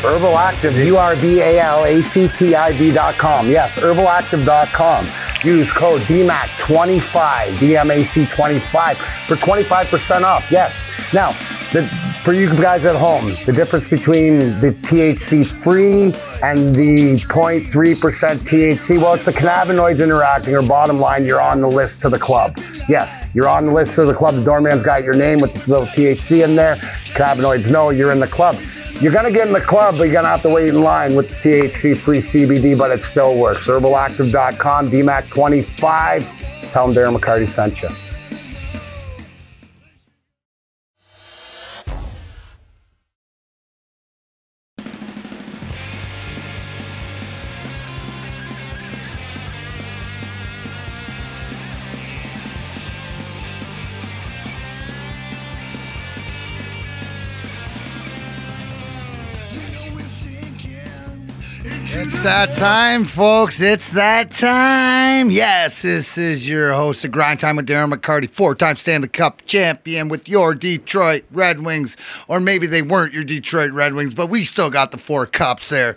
Herbalactiv, U-R-B-A-L-A-C-T-I-V.com. Yes, herbalactiv.com. Use code DMAC25, DMAC25 for 25% off. Yes. Now, the, for you guys at home, the difference between the THC free and the 0.3% THC, well, it's the cannabinoids interacting, or bottom line, you're on the list to the club. Yes, you're on the list to the club. The doorman's got your name with the little THC in there. Cannabinoids know you're in the club. You're gonna get in the club, but you're gonna have to wait in line with the THC free CBD, but it still works. Herbalactive.com, DMAC25. Tell them Darren McCarty sent you. It's that time, folks. It's that time. Yes, this is your host of Grind Time with Darren McCarty, four time Stanley Cup champion with your Detroit Red Wings. Or maybe they weren't your Detroit Red Wings, but we still got the four cups there.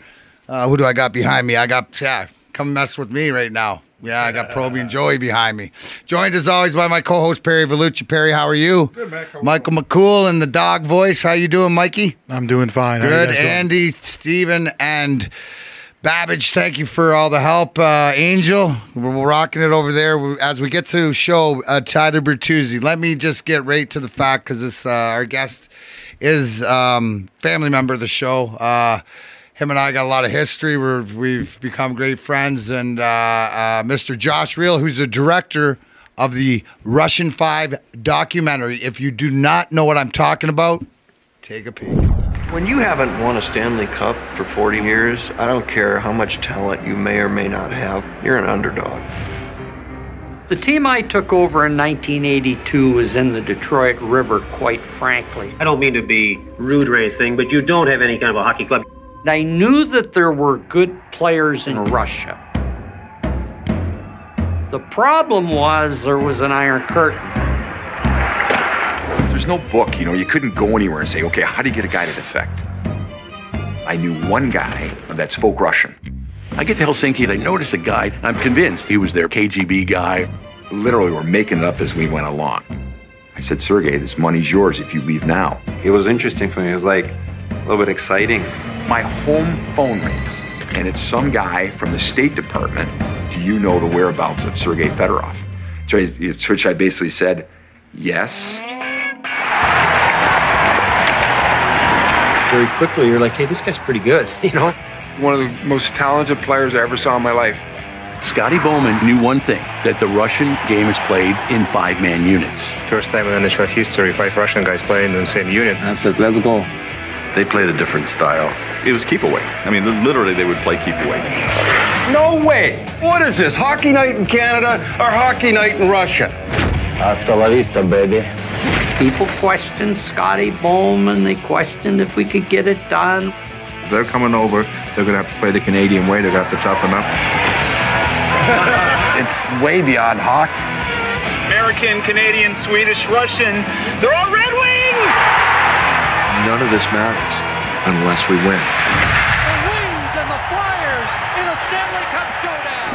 Uh, who do I got behind me? I got, yeah, come mess with me right now. Yeah, I got Proby and Joey behind me. Joined as always by my co-host Perry Vellucci. Perry, how are you? Good, man. How are Michael McCool and the dog voice. How you doing, Mikey? I'm doing fine. How you Good, guys doing? Andy, Steven, and Babbage. Thank you for all the help, uh, Angel. We're, rocking it over there as we get to show uh, Tyler Bertuzzi. Let me just get right to the fact because this uh, our guest is um, family member of the show. Uh, him and I got a lot of history. We're, we've become great friends. And uh, uh, Mr. Josh Riehl, who's the director of the Russian Five documentary. If you do not know what I'm talking about, take a peek. When you haven't won a Stanley Cup for 40 years, I don't care how much talent you may or may not have, you're an underdog. The team I took over in 1982 was in the Detroit River, quite frankly. I don't mean to be rude or anything, but you don't have any kind of a hockey club. I knew that there were good players in Russia. The problem was there was an Iron Curtain. There's no book, you know, you couldn't go anywhere and say, okay, how do you get a guy to defect? I knew one guy that spoke Russian. I get to Helsinki, I notice a guy, I'm convinced he was their KGB guy. Literally, we're making it up as we went along. I said, Sergey, this money's yours if you leave now. It was interesting for me. It was like a little bit exciting. My home phone rings, and it's some guy from the State Department. Do you know the whereabouts of Sergei Fedorov? To which I basically said, yes. Very quickly, you're like, hey, this guy's pretty good, you know? one of the most talented players I ever saw in my life. Scotty Bowman knew one thing that the Russian game is played in five man units. First time in NHL history, five Russian guys playing in the same unit. That's it, let's go. They played a different style. It was keep away. I mean, literally, they would play keep away. No way! What is this, hockey night in Canada or hockey night in Russia? Hasta la vista, baby. People questioned Scotty Bowman. They questioned if we could get it done. They're coming over. They're going to have to play the Canadian way. They're going to have to toughen up. it's way beyond hockey. American, Canadian, Swedish, Russian. They're all Red Wings! None of this matters unless we win. The Wings and the Flyers in a Stanley Cup showdown.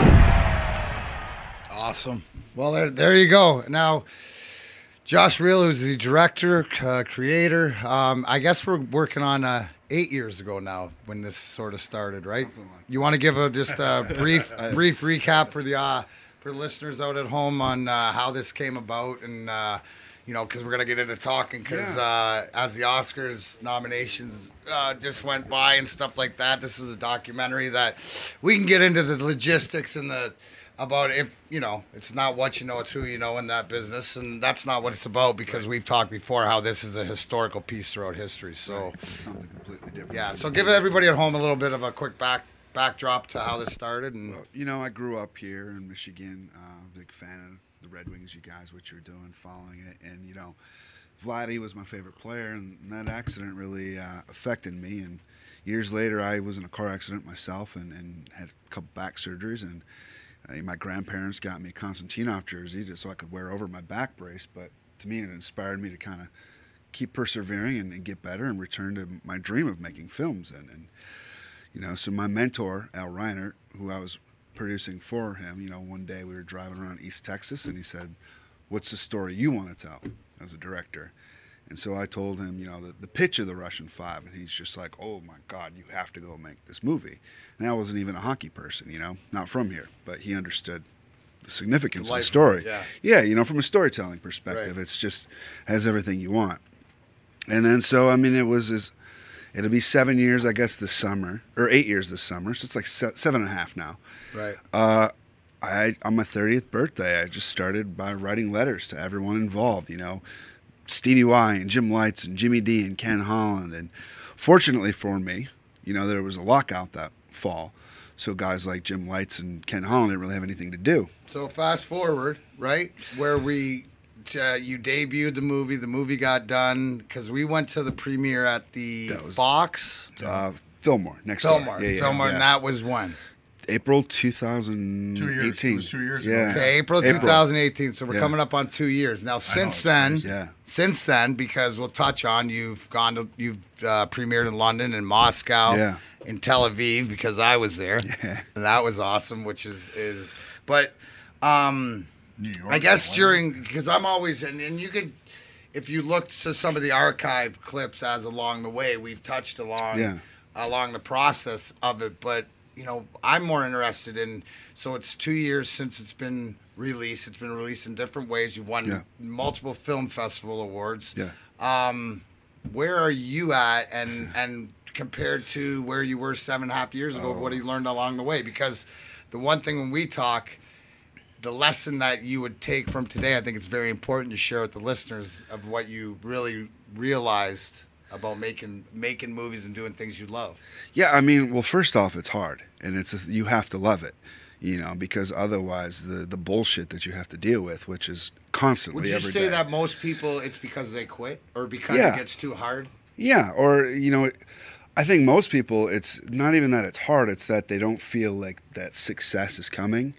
Awesome. Well, there, there you go. Now, Josh Riehl, who's the director, uh, creator. Um, I guess we're working on uh, eight years ago now when this sort of started, right? Like you want to give a just a brief, brief recap for the uh, for the listeners out at home on uh, how this came about and. Uh, you know, because we're gonna get into talking. Because yeah. uh, as the Oscars nominations uh, just went by and stuff like that, this is a documentary that we can get into the logistics and the about if you know it's not what you know it's who you know in that business and that's not what it's about because we've talked before how this is a historical piece throughout history so. Right. something completely different. Yeah so give everybody at home a little bit of a quick back backdrop to how this started and well, you know i grew up here in michigan uh, big fan of the red wings you guys what you're doing following it and you know Vladdy was my favorite player and that accident really uh, affected me and years later i was in a car accident myself and, and had a couple back surgeries and uh, my grandparents got me a Konstantinov jersey just so I could wear over my back brace, but to me it inspired me to kind of keep persevering and, and get better and return to my dream of making films. And, and you know, so my mentor Al Reiner, who I was producing for him, you know, one day we were driving around East Texas, and he said, "What's the story you want to tell as a director?" And so I told him, you know, the, the pitch of the Russian Five, and he's just like, "Oh my God, you have to go make this movie." And I wasn't even a hockey person, you know, not from here, but he understood the significance Life, of the story. yeah. yeah, you know, from a storytelling perspective, Right. it's just has everything you want. And then so I mean, it was as it'll be seven years, I guess, this summer or eight years this summer, so it's like se- seven and a half now. Right. Uh, I on my 30th birthday, I just started by writing letters to everyone involved. You know, Stevie Y and Jim Lites and Jimmy D and Ken Holland. And fortunately for me, you know, there was a lockout that fall, so guys like Jim Lites and Ken Holland didn't really have anything to do. So fast forward, right where we, uh, you debuted the movie. The movie got done because we went to the premiere at the Fox. Uh, Fillmore next Fillmore. Yeah, yeah, Fillmore, yeah. and that was when. April 2018. Two years. It was two years ago. Yeah. Okay, April 2018. So we're Yeah. coming up on two years now. Since then, yeah. since then, because we'll touch on, you've gone to, you've uh, premiered in London and Moscow, Yeah. in Tel Aviv because I was there, yeah. and that was awesome. Which is is, but um, New York. I guess during because I'm always and, and you could. If you looked to some of the archive clips as along the way, we've touched along Yeah. along the process of it. But you know, I'm more interested in. So it's two years since it's been released. It's been released in different ways. You've won Yeah. multiple film festival awards. Yeah. Um, where are you at, and and compared to where you were seven and a half years ago? What have you learned along the way? Because the one thing when we talk, the lesson that you would take from today, I think it's very important to share with the listeners of what you really realized about making making movies and doing things you love. Yeah, I mean, well, first off, it's hard, and it's a, you have to love it, you know, because otherwise the the bullshit that you have to deal with, which is constantly Would you say day. that most people it's because they quit or because Yeah. it gets too hard? Yeah, or you know, I think most people it's not even that it's hard; it's that they don't feel like that success is coming,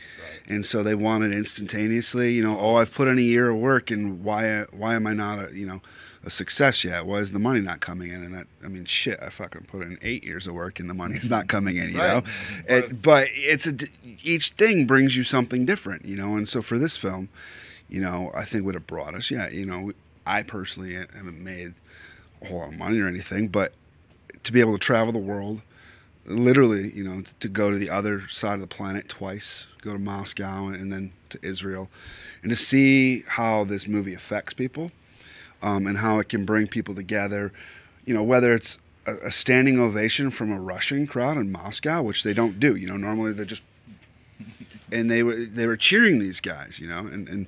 and so they want it instantaneously. You know, oh, I've put in a year of work, and why why am I not a you know a success yet? Why is the money not coming in? And that I mean, shit, I fucking put in eight years of work, and the money's not coming in. You Right. know, it, but it's a, each thing brings you something different. You know, and so for this film, you know, I think would have brought us, yeah, you know, I personally haven't made a whole lot of money or anything, but to be able to travel the world, literally, you know, to go to the other side of the planet twice, go to Moscow and then to Israel, and to see how this movie affects people, um, and how it can bring people together, you know, whether it's a, a standing ovation from a Russian crowd in Moscow, which they don't do, you know, normally they just and they were they were cheering these guys, you know, and, and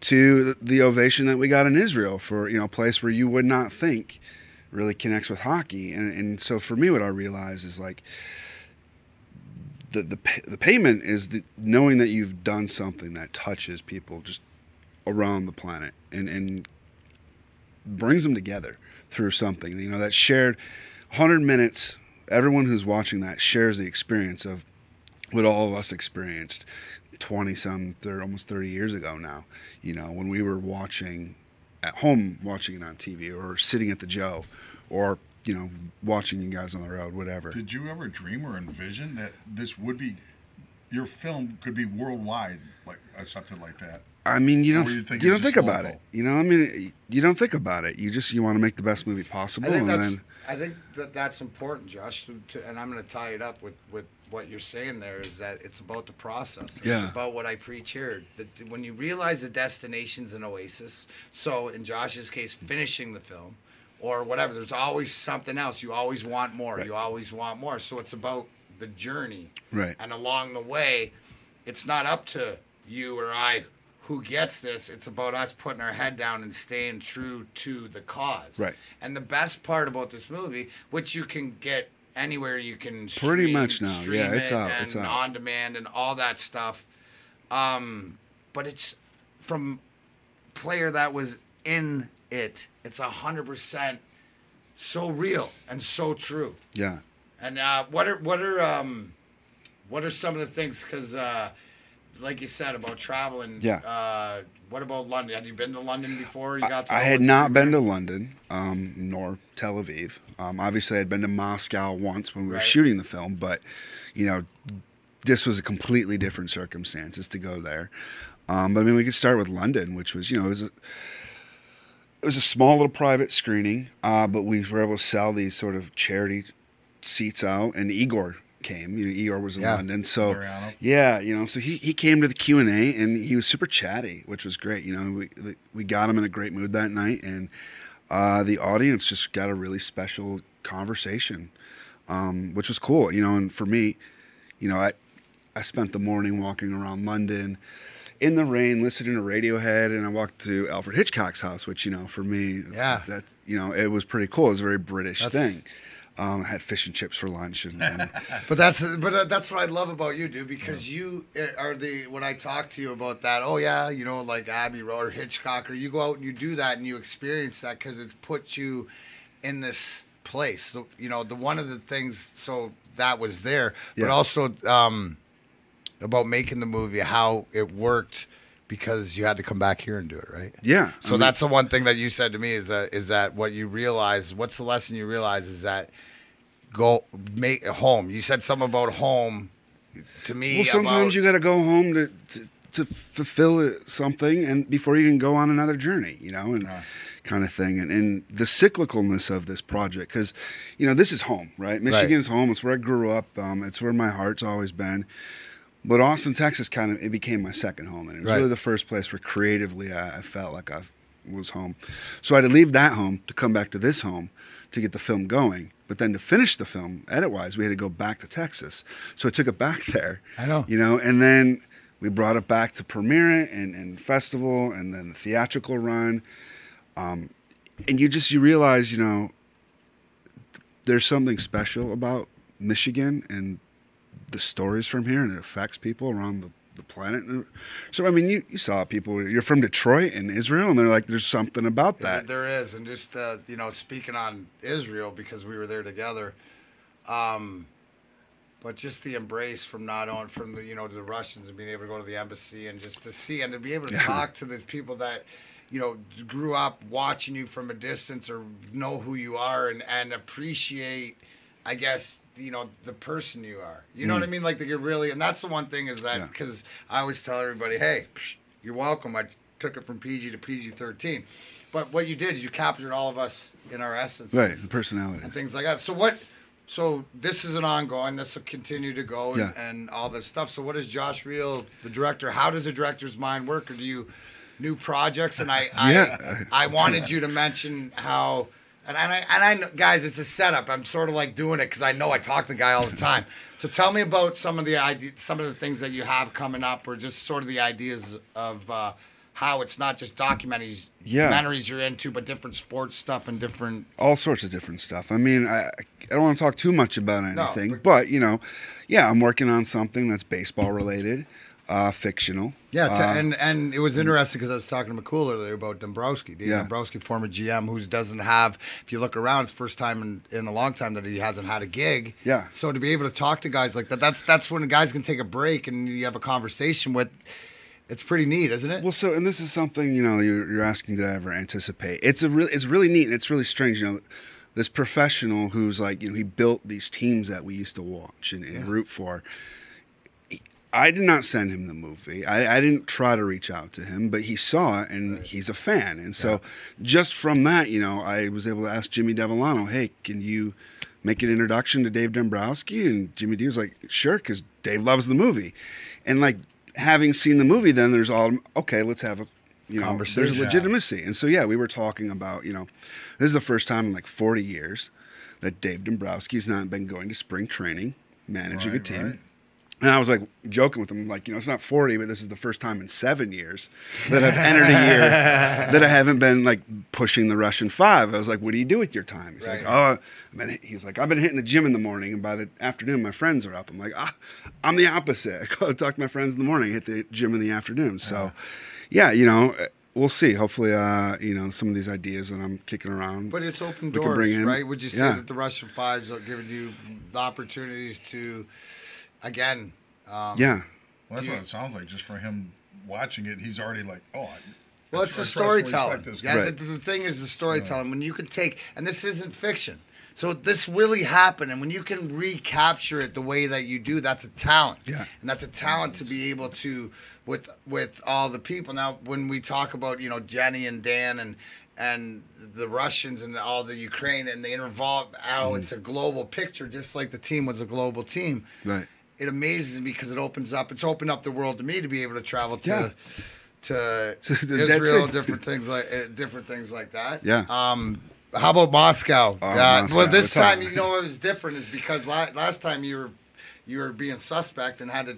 to the, ovation that we got in Israel for you know a place where you would not think really connects with hockey, and and so for me, what I realize is like the the the payment is the knowing that you've done something that touches people just around the planet and and brings them together through something, you know, that shared 100 minutes. Everyone who's watching that shares the experience of what all of us experienced 20 some 30, almost 30 years ago now you know when we were watching at home watching it on tv or sitting at the joe or you know watching you guys on the road whatever Did you ever dream or envision that this would be your film could be worldwide, like something like that? I mean you don't you you, don't think about it you know i mean you don't think about it you just you want to make the best movie possible I think and that's then I think that that's important, Josh. To, to- and I'm going to tie it up with with what you're saying there is that it's about the process. It's Yeah. about what I preach here. That when you realize the destination's an oasis. So in Josh's case, finishing the film or whatever, there's always something else. You always want more. You always want more. So it's about the journey. Right. And along the way, it's not up to you or I who gets this. It's about us putting our head down and staying true to the cause. Right. And the best part about this movie, which you can get anywhere you can Pretty stream- much now. Yeah, it's it out. and It's out. on demand and all that stuff. Um, but it's from player that was in it. It's a hundred percent so real and so true. yeah And uh, what are what are um, what are some of the things? Because uh, like you said about traveling. Yeah. Uh, what about London? Had you been to London before? You got. To I had not been to London, um, nor Tel Aviv. Um, obviously, I'd been to Moscow once when we were Right. shooting the film, but you know, this was a completely different circumstances to go there. Um, but I mean, we could start with London, which was you know it was a it was a small little private screening, uh, but we were able to sell these sort of charity seats out, and Igor came. You know, Igor was in Yeah. London, so Mariano. yeah, you know, so he, he came to the Q and A, and he was super chatty, which was great. You know, we we got him in a great mood that night, and uh, the audience just got a really special conversation, um, which was cool. You know, and for me, you know, I I spent the morning walking around London in the rain, listening to Radiohead, and I walked to Alfred Hitchcock's house, which you know, for me, Yeah. that you know, it was pretty cool. It was a very British That's- thing. Um, I had fish and chips for lunch, and, and But that's but uh, that's what I love about you, dude. Because you uh, are the when I talk to you about that. Oh yeah, you know, like Abbey Road or Hitchcock, or you go out and you do that and you experience that because it's put you in this place. So you know, the one of the things. So that was there, but also um, about making the movie, how it worked. Because you had to come back here and do it, right? Yeah, So I mean- that's the one thing that you said to me is that is that what you realize? What's the lesson you realize is that go make home. You said something about home. To me, Well, sometimes about- you got to go home to, to to fulfill something, and before you can go on another journey, you know, and kind of thing. And, and the cyclicalness of this project, because you know this is home, right? Michigan's home. It's where I grew up. Um, it's where my heart's always been. But Austin, Texas, kind of it became my second home, and it was Right. really the first place where creatively I, I felt like I was home. So I had to leave that home to come back to this home to get the film going. But then to finish the film, edit wise, we had to go back to Texas. So I took it back there. I know. You know, and then we brought it back to premiere it and, and festival and then the theatrical run. Um, and you just you realize, you know, there's something special about Michigan and the stories from here and it affects people around the, the planet. So I mean you, you saw people you're from Detroit and Israel and they're like there's something about that. there is, and just uh, you know, speaking on Israel because we were there together. Um, but just the embrace from not on from the you know the Russians and being able to go to the embassy and just to see and to be able to Yeah. talk to the people that you know grew up watching you from a distance or know who you are and and appreciate I guess you know the person you are. You know what I Mm. mean? Like they get really, and that's the one thing is that Yeah. because I always tell everybody, hey, psh, you're welcome. I took it from PG to PG thirteen, but what you did is you captured all of us in our essence, Right, the personality. and things like that. So what? So this is an ongoing. This will continue to go and, Yeah. and all this stuff. So what is Josh Riehl, the director? How does a director's mind work? Or do you new projects? And I, I, Yeah. I wanted you to mention how. And, and I, and I know, guys, it's a setup. I'm sort of like doing it because I know I talk to the guy all the time. So tell me about some of the ideas, some of the things that you have coming up, or just sort of the ideas of uh, how it's not just documentaries, Yeah. documentaries you're into, but different sports stuff and different. all sorts of different stuff. I mean, I, I don't want to talk too much about anything, but- but you know, yeah, I'm working on something that's baseball related, uh, fictional. Yeah, Uh, and and it was interesting because I was talking to McCool earlier about Dombrowski, Dave Yeah. Dombrowski, former GM, who doesn't have. If you look around, it's the first time in, in a long time that he hasn't had a gig. Yeah. So to be able to talk to guys like that, that's that's when guy's can take a break and you have a conversation with. It's pretty neat, isn't it? Well, so and this is something you know you're, you're asking did I ever anticipate? It's a really it's really neat and it's really strange. You know, this professional who's like you know he built these teams that we used to watch and, and root for. I did not send him the movie. I, I didn't try to reach out to him, but he saw it and he's a fan. And so, just from that, you know, I was able to ask Jimmy Devellano, "Hey, can you make an introduction to Dave Dombrowski?" And Jimmy D was like, "Sure," because Dave loves the movie. And like having seen the movie, then there's all okay. Let's have a you know, there's legitimacy. And so yeah, we were talking about you know, this is the first time in like 40 years that Dave Dombrowski's not been going to spring training, managing a team. right. And I was like joking with him, like, you know, it's not 40, but this is the first time in seven years that I've entered a year that I haven't been like pushing the Russian five. I was like, what do you do with your time? He's like, oh, I've been, he's like, I've been hitting the gym in the morning, and by the afternoon, my friends are up. I'm like, ah, I'm the opposite. I go talk to my friends in the morning, hit the gym in the afternoon. So, yeah, you know, we'll see. Hopefully, uh, you know, some of these ideas that I'm kicking around. But it's open doors, right? Would you say Yeah. that the Russian Fives are giving you the opportunities to, again, um, Yeah. Well, that's what it sounds like. Just for him watching it, he's already like, oh. I, Well, I it's the trust- trust and storytelling. Yeah, guy. the, the thing is the storytelling. When you can take, and this isn't fiction. So this really happened, and when you can recapture it the way that you do, that's a talent. Yeah. and that's a talent to be able to with with all the people. Now, when we talk about you know Jenny and Dan and and the Russians and all the Ukraine and the involve how Mm-hmm. it's a global picture, just like the team was a global team. Right. It amazes me because it opens up. It's opened up the world to me to be able to travel to. Yeah. To So that's Israel, different things like uh, different things like that. Yeah. Um, how about Moscow? Oh, Uh, Moscow, Well, this we're time talking- you know it was different is because la- last time you were you were being suspect and had to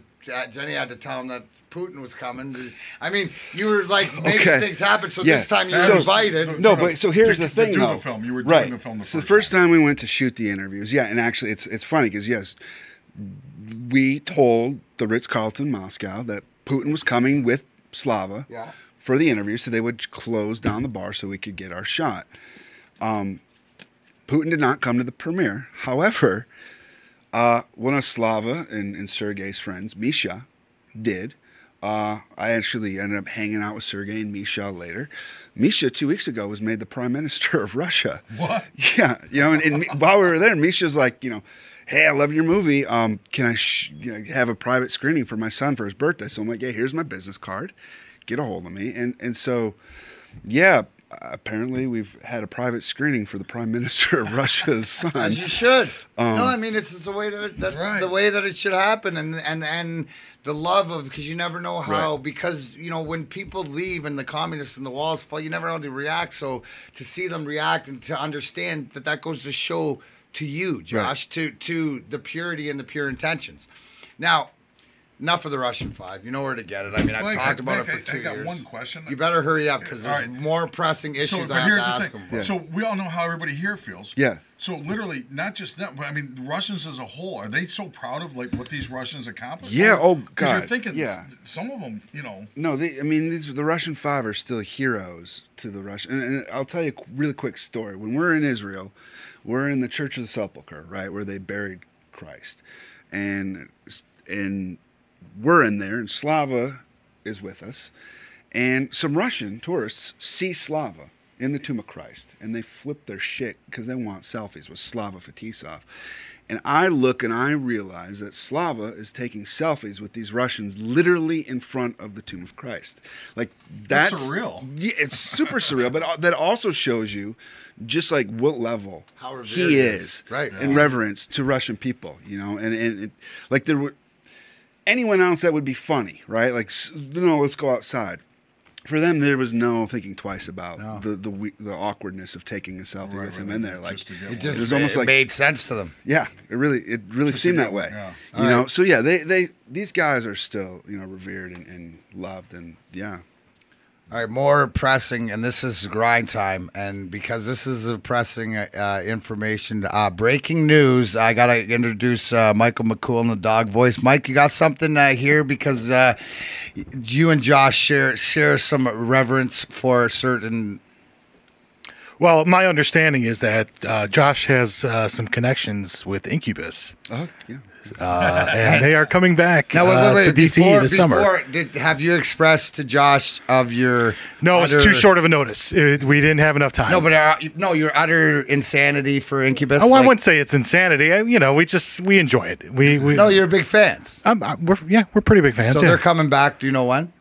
Jenny had to tell him that Putin was coming. I mean, you were like making Okay. things happen. So Yeah. this time you were So- invited. No, but so here's the thing, do the though. film. You were doing right. the film the so the first first time we went to shoot the interviews, yeah, and actually, it's it's funny because yes, we told the Ritz Carlton Moscow that Putin was coming with Slava Yeah. for the interview, so they would close down the bar so we could get our shot. Um, Putin did not come to the premiere. However, uh, one of Slava and, and Sergei's friends, Misha, did. Uh, I actually ended up hanging out with Sergei and Misha later. Misha, two weeks ago, was made the prime minister of Russia. What? Yeah, you know, and, and while we were there, Misha's like, you know, hey, I love your movie. Um, can I sh- have a private screening for my son for his birthday? So I'm like, yeah, here's my business card. Get a hold of me. And and so, yeah, apparently we've had a private screening for the prime minister of Russia's son. As you should. Um, no, I mean it's the way that it, that's the way that it should happen, and and and the love of because you never know how Right. because you know when people leave and the communists and the walls fall, you never know how they react. So to see them react and to understand that that goes to show to you, Josh, to to the purity and the pure intentions. Now. Enough of the Russian Five. You know where to get it. I mean, I've Well, I- talked about I- it for I- two I got years. one question. You better hurry up because there's right. more pressing issues so, I but have here's to the ask thing. them. So we all know how everybody here feels. Yeah. So literally, not just them, but I mean, the Russians as a whole, are they so proud of like what these Russians accomplished? Yeah, oh, 'Cause You're thinking, yeah. Some of them, you know, No, they, I mean, these the Russian Five are still heroes to the Russian. And, and I'll tell you a really quick story. When we're in Israel, we're in the Church of the Sepulchre, right, where they buried Christ, and and we're in there, and Slava is with us, and some Russian tourists see Slava in the tomb of Christ, and they flip their shit because they want selfies with Slava Fetisov. And I look and I realize that Slava is taking selfies with these Russians literally in front of the tomb of Christ. Like That's that's surreal. Yeah, it's super surreal, but uh, that also shows you just like what level How he it is, is. Right. in Yeah. reverence to Russian people, you know, and and it, like there would anyone else that would be funny, right? Like s- no, let's go outside. For them, there was no thinking twice about the, the the awkwardness of taking a selfie with him in there. Like It just was almost it like made sense to them. yeah, it really it really Just seemed that way. yeah. You All know, right. so yeah, they they these guys are still you know revered and, and loved and yeah. All right, more pressing, and this is grind time. And because this is a pressing uh, information, uh, breaking news, I got to introduce uh, Michael McCool in the dog voice. Mike, you got something uh, here because uh, you and Josh share share some reverence for a certain. Well, my understanding is that uh, Josh has uh, some connections with Incubus. Oh, yeah. Uh, and they are coming back Now, wait, uh, wait, wait. to DTE before, this summer. before did, have you expressed to Josh of your? No, it's too short of a notice. It- we didn't have enough time. No, but uh, no, your utter insanity for Incubus. Oh, I wouldn't say it's insanity. I, you know, we just we enjoy it. We, we No, you're big fans. I'm, I, we're yeah, we're pretty big fans. so yeah. they're coming back. Do you know when?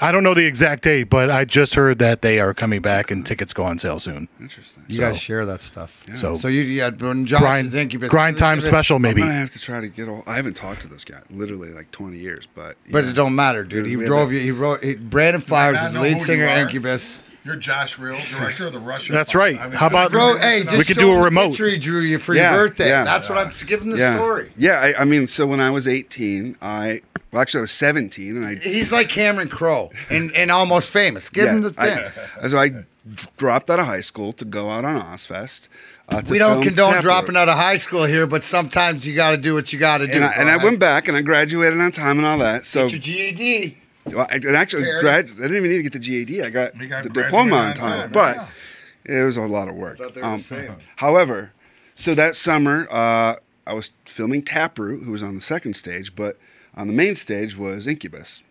I don't know the exact date, but I just heard that they are coming back and tickets go on sale soon. Interesting. You So- guys share that stuff. So- so you yeah, when Josh Grind- is Incubus, grind time special, maybe. I'm gonna have to try to get all. I haven't talked to this guy literally like 20 years, but But yeah. it don't matter, dude. He We had drove that- you. He wrote. He, Brandon Flowers is the lead singer you of are. Incubus. You're Josh Riehl, director of the Russian. That's Fund. right. I mean, How about- Bro, hey, just We could do a him the remote. picture he drew you for Yeah, your birthday. yeah. That's what I'm giving the yeah. story. Yeah, I, I mean, so when I was 18, I well, actually I was 17, and I He's like Cameron Crowe and, and almost famous. Give him the thing. I, so I dropped out of high school to go out on Ozzfest. Uh, we don't condone Taproot. dropping out of high school here, but sometimes you got to do what you got to do. And I, and I went back and I graduated on time and all that. So Get your GED. Well, I, and actually, grad, I didn't even need to get the GED. I got, got the diploma on time, time, but it was a lot of work. Thought they were the Um, however, so that summer, uh, I was filming Taproot, who was on the second stage, but on the main stage was Incubus.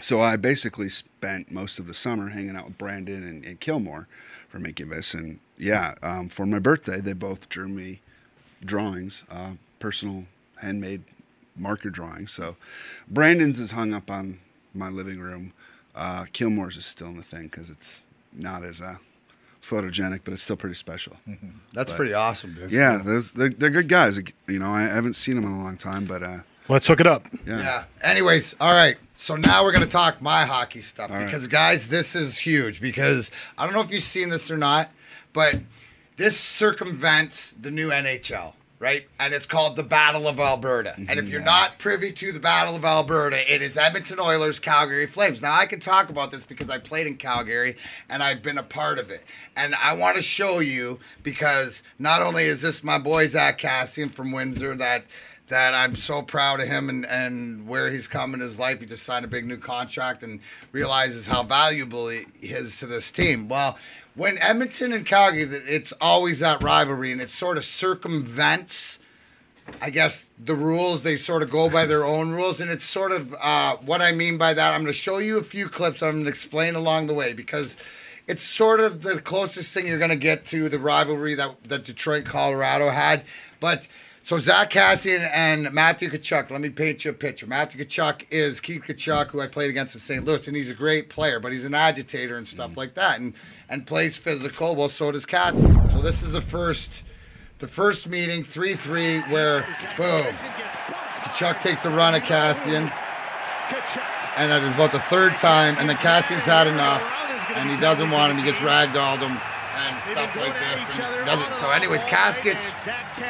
So I basically spent most of the summer hanging out with Brandon and, and Kilmore from Incubus. And yeah, um, for my birthday, they both drew me drawings, uh, personal handmade marker drawings. So Brandon's is hung up on my living room. Uh, Kilmore's is still in the thing because it's not as uh, photogenic, but it's still pretty special. That's But- pretty awesome, dude. Yeah, those, they're, they're good guys. You know, I haven't seen them in a long time, but uh, Let's hook it up. yeah. Yeah. Anyways, all right. So now we're gonna talk my hockey stuff All right. because guys, this is huge because I don't know if you've seen this or not, but this circumvents the new NHL, right? And it's called the Battle of Alberta. Mm-hmm. and if you're not privy to the Battle of Alberta, it is Edmonton Oilers, Calgary Flames. Now I can talk about this because I played in Calgary and I've been a part of it. And I want to show you because not only is this my boy Zack Kassian from Windsor that that I'm so proud of him and, and where he's come in his life. He just signed a big new contract and realizes how valuable he is to this team. Well, when Edmonton and Calgary, it's always that rivalry and it sort of circumvents, I guess, the rules. They sort of go by their own rules. And it's sort of uh, what I mean by that. I'm going to show you a few clips. I'm going to explain along the way because it's sort of the closest thing you're going to get to the rivalry that, that Detroit Colorado had. But so Zack Kassian and Matthew Tkachuk, let me paint you a picture. Matthew Tkachuk is Keith Tkachuk, who I played against in St. Louis, and he's a great player, but he's an agitator and stuff mm. like that, and and plays physical. Well, so does Kassian. So this is the first, the first meeting, three three, where boom, Tkachuk takes a run at Kassian, and that is about the third time, and then Kassian's had enough, and he doesn't want him. He gets ragdolled him and stuff like this, and doesn't. So, anyways, Caskets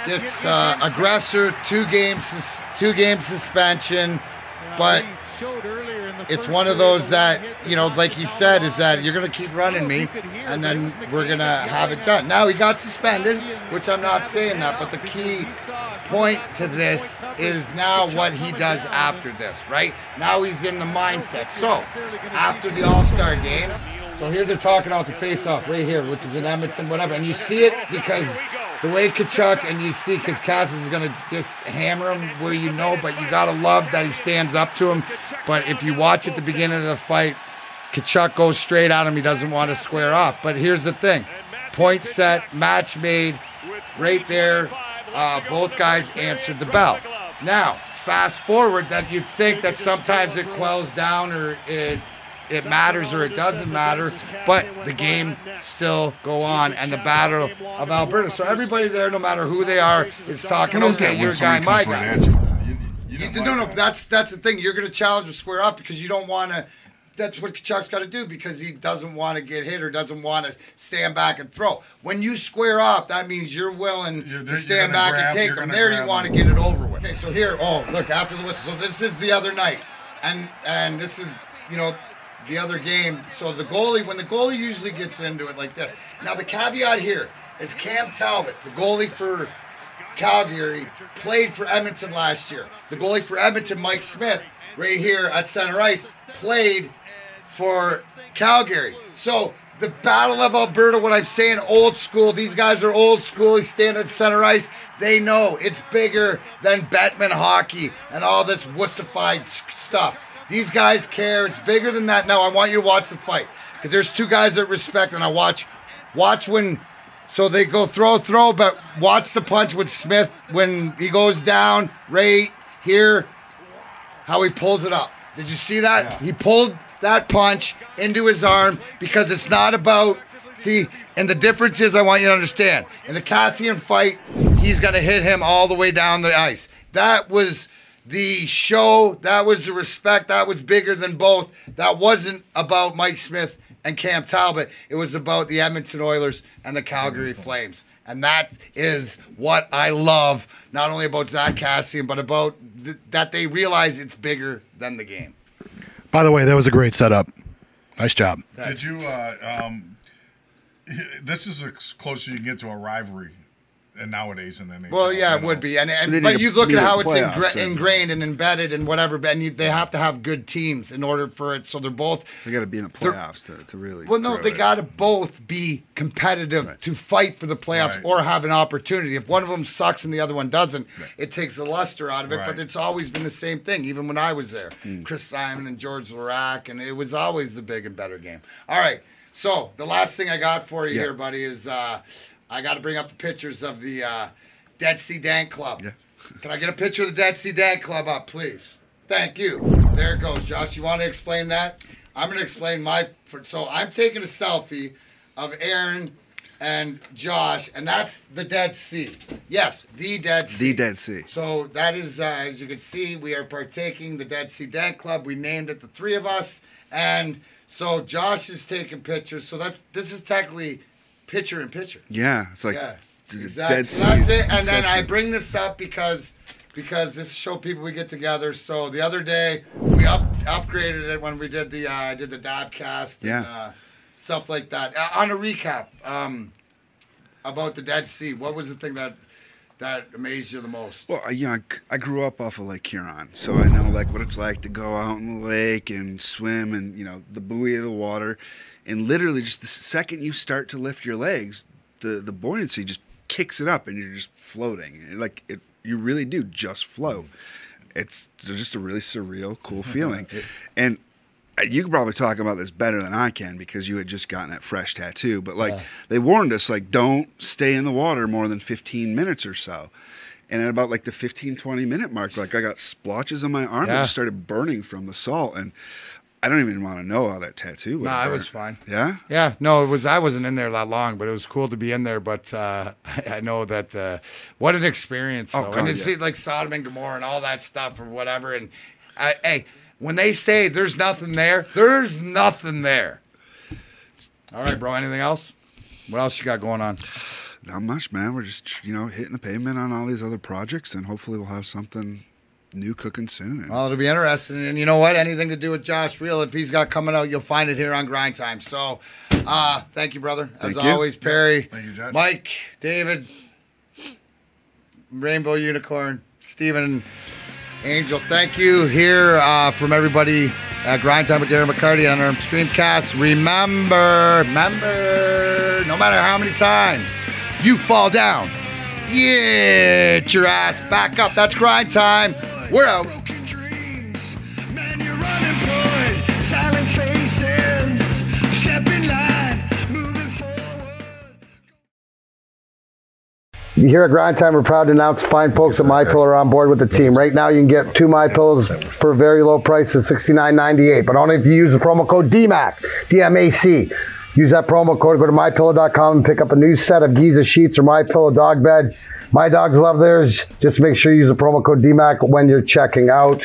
gets uh, aggressor, two games, two game suspension, but it's one of those that you know, like he said, is that you're gonna keep running me, and then we're gonna have it done. Now he got suspended, which I'm not saying that, but the key point to this is now what he does after this, right? Now he's in the mindset. So after the All Star game. So here they're talking about the face-off right here, which is in Edmonton, whatever, and you see it because the way Tkachuk and you see because Cassis is gonna just hammer him where you know, but you gotta love that he stands up to him. But if you watch at the beginning of the fight, Tkachuk goes straight at him. He doesn't want to square off. But here's the thing: point set, match made, right there. Uh, both guys answered the bell. Now, fast forward, that you'd think that sometimes it quells down or it it matters or it doesn't matter, but the game still go on and the battle of Alberta. So everybody there, no matter who they are, is talking. Okay, a guy, my guy. you? You- no, no, that's that's the thing. You're going to challenge him square up because you don't want to. That's what Tkachuk's got to do because he doesn't want to get hit or doesn't want to stand back and throw. When you square up, that means you're willing You're- to stand back grab- and take him. There, you want to get it over with. Okay, so here, oh look, after the whistle. So this is the other night, and and this is you know the other game. So the goalie, when the goalie usually gets into it like this. Now the caveat here is Cam Talbot, the goalie for Calgary, played for Edmonton last year. The goalie for Edmonton, Mike Smith, right here at center ice, played for Calgary. So the Battle of Alberta, what I'm saying, old school. These guys are old school. He's standing at center ice. They know it's bigger than Batman hockey and all this wussified stuff. These guys care. It's bigger than that. Now I want you to watch the fight because there's two guys that respect, and I watch, watch when. So they go throw, throw, but watch the punch with Smith when he goes down right here how he pulls it up. Did you see that? He pulled that punch into his arm because it's not about. See, and the difference is, I want you to understand. In the Kassian fight, he's going to hit him all the way down the ice. That was the show. That was the respect. That was bigger than both. That wasn't about Mike Smith and Cam Talbot. It was about the Edmonton Oilers and the Calgary Flames. And that is what I love, not only about Zack Kassian, but about th- that they realize it's bigger than the game. By the way, that was a great setup. Nice job. Did you? Uh, um, this is as close as you can get to a rivalry and nowadays in the NHL. Well, yeah, it know. would be, and, and They but you look at at how it's ingra- ingrained and embedded and whatever. And you, they have to have good teams in order for it. So they're both. They got to be in the playoffs to, to really. Well, no, they got to both be competitive to fight for the playoffs Right. or have an opportunity. If one of them sucks and the other one doesn't, it takes the luster out of it. But it's always been the same thing, even when I was there. Hmm. Chris Simon and George Laraque, and it was always the big and better game. All right, so the last thing I got for you Yeah. here, buddy, is uh, I got to bring up the pictures of the uh, Dead Sea Dank Club. Yeah. Can I get a picture of the Dead Sea Dank Club up, please? Thank you. There it goes, Josh. You want to explain that? I'm going to explain my. So I'm taking a selfie of Aaron and Josh, and that's the Dead Sea. Yes, the Dead Sea. The Dead Sea. So that is, uh, as you can see, we are partaking the Dead Sea Dank Club. We named it the three of us, and so Josh is taking pictures. So that's this is technically picture in picture. Yeah, it's like Yeah, exactly. Dead Sea. that's it. And then I bring this up because because this show people we get together. So the other day we up upgraded it when we did the uh, did the Dabcast. And, Yeah. uh, stuff like that. Uh, on a recap um, about the Dead Sea, what was the thing that that amazed you the most? Well, I- you know, I grew up off of Lake Huron, so I know like what it's like to go out in the lake and swim, and you know the buoy of the water, and literally just the second you start to lift your legs, the the buoyancy just kicks it up, and you're just floating. Like it, you really do just float. It's just a really surreal, cool feeling, and. uh, You can probably talk about this better than I can because you had just gotten that fresh tattoo. But like they warned us, like don't stay in the water more than 15 minutes or so. And at about like the 15, 20 minute mark, like I got splotches on my arm that Yeah. just started burning from the salt. And I don't even want to know how that tattoo No, went. I was fine. Yeah? Yeah, no, it was. I wasn't in there that long, but it was cool to be in there. But uh, I, I know that uh, what an experience. Oh, though. God, and you yeah. see like Sodom and Gomorrah and all that stuff or whatever. And uh, hey, when they say there's nothing there, there's nothing there. All right, bro. Anything else? What else you got going on? Not much, man. We're just, you know, hitting the pavement on all these other projects and hopefully we'll have something new cooking soon. Well, it'll be interesting. And you know what? Anything to do with Josh Riehl, if he's got coming out, you'll find it here on Grind Time. So, uh, thank you, brother. As Thank you. always, Perry, Thank you, Josh. Mike, David, Rainbow Unicorn, Stephen, Angel. Thank you here uh, from everybody at Grind Time with Darren McCarty on our Streamcast. Remember, remember, no matter how many times you fall down, get your ass back up. That's Grind Time. We're out. Silent faces, step in line, moving Here at Grind Time, we're proud to announce fine folks at My Pillow are on board with the team. Right now, you can get two My Pillows for a very low price of $69.98, but only if you use the promo code DMAC, D-M-A-C. Use that promo code, go to mypillow.com and pick up a new set of Giza sheets or My Pillow dog bed. My dogs love theirs. Just make sure you use the promo code DMAC when you're checking out.